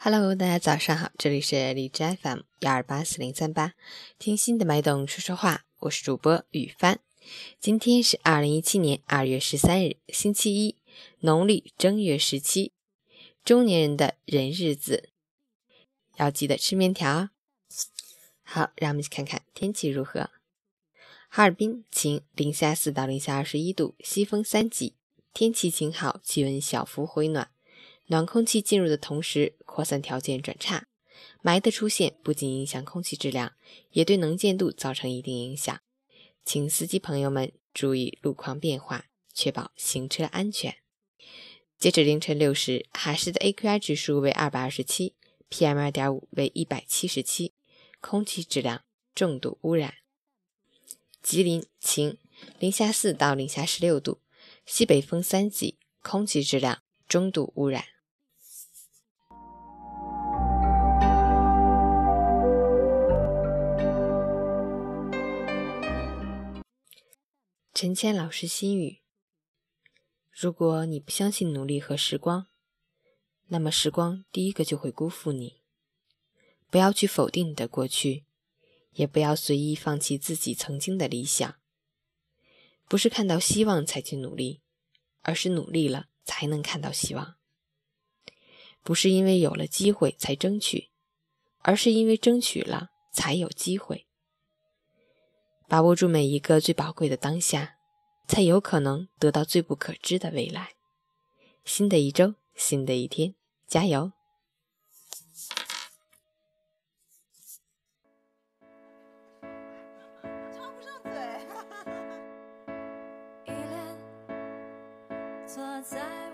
Hello，大家早上好，这里是荔枝 FM 幺二八四零三八，听心的脉动说说话，我是主播雨帆。今天是二零一七年二月十三日，星期一，农历正月十七，中年人的人日子，要记得吃面条。好，让我们去看看天气如何。哈尔滨晴，零下四到零下二十一度，西风三级，天气晴好，气温小幅回暖。暖空气进入的同时，扩散条件转差，霾的出现不仅影响空气质量，也对能见度造成一定影响。请司机朋友们注意路况变化，确保行车安全。截止凌晨六时，哈市的 AQI 指数为二百二十七，PM 二点五为一百七十七，空气质量重度污染。吉林晴，零下四到零下十六度，西北风三级，空气质量中度污染。陈谦老师心语：如果你不相信努力和时光，那么时光第一个就会辜负你。不要去否定你的过去，也不要随意放弃自己曾经的理想。不是看到希望才去努力，而是努力了才能看到希望。不是因为有了机会才争取，而是因为争取了才有机会。把握住每一个最宝贵的当下，才有可能得到最不可知的未来。新的一周，新的一天，加油！坐在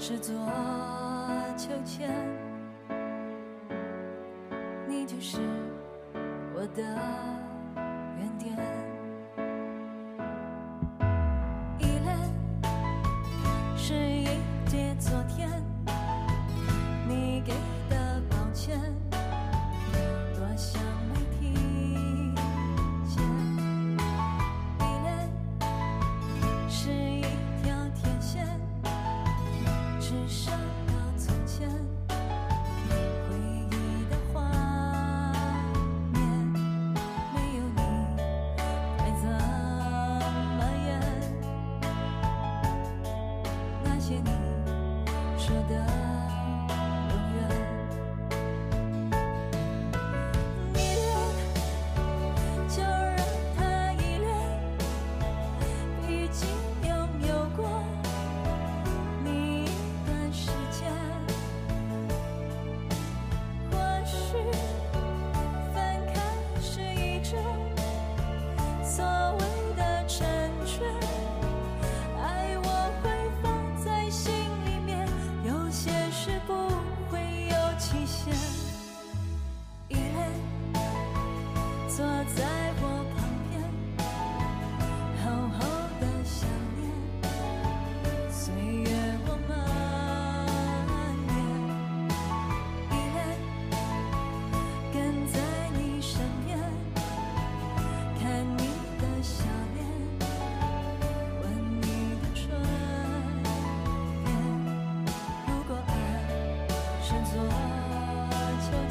是座秋千。你就是我的原点，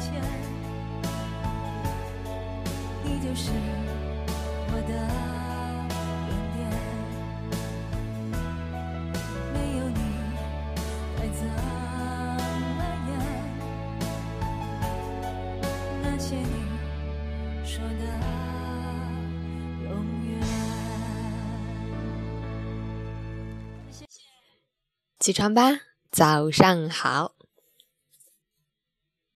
秋千，你就是我的原点。没有你，该怎么演？那些你说的永远。起床吧，早上好。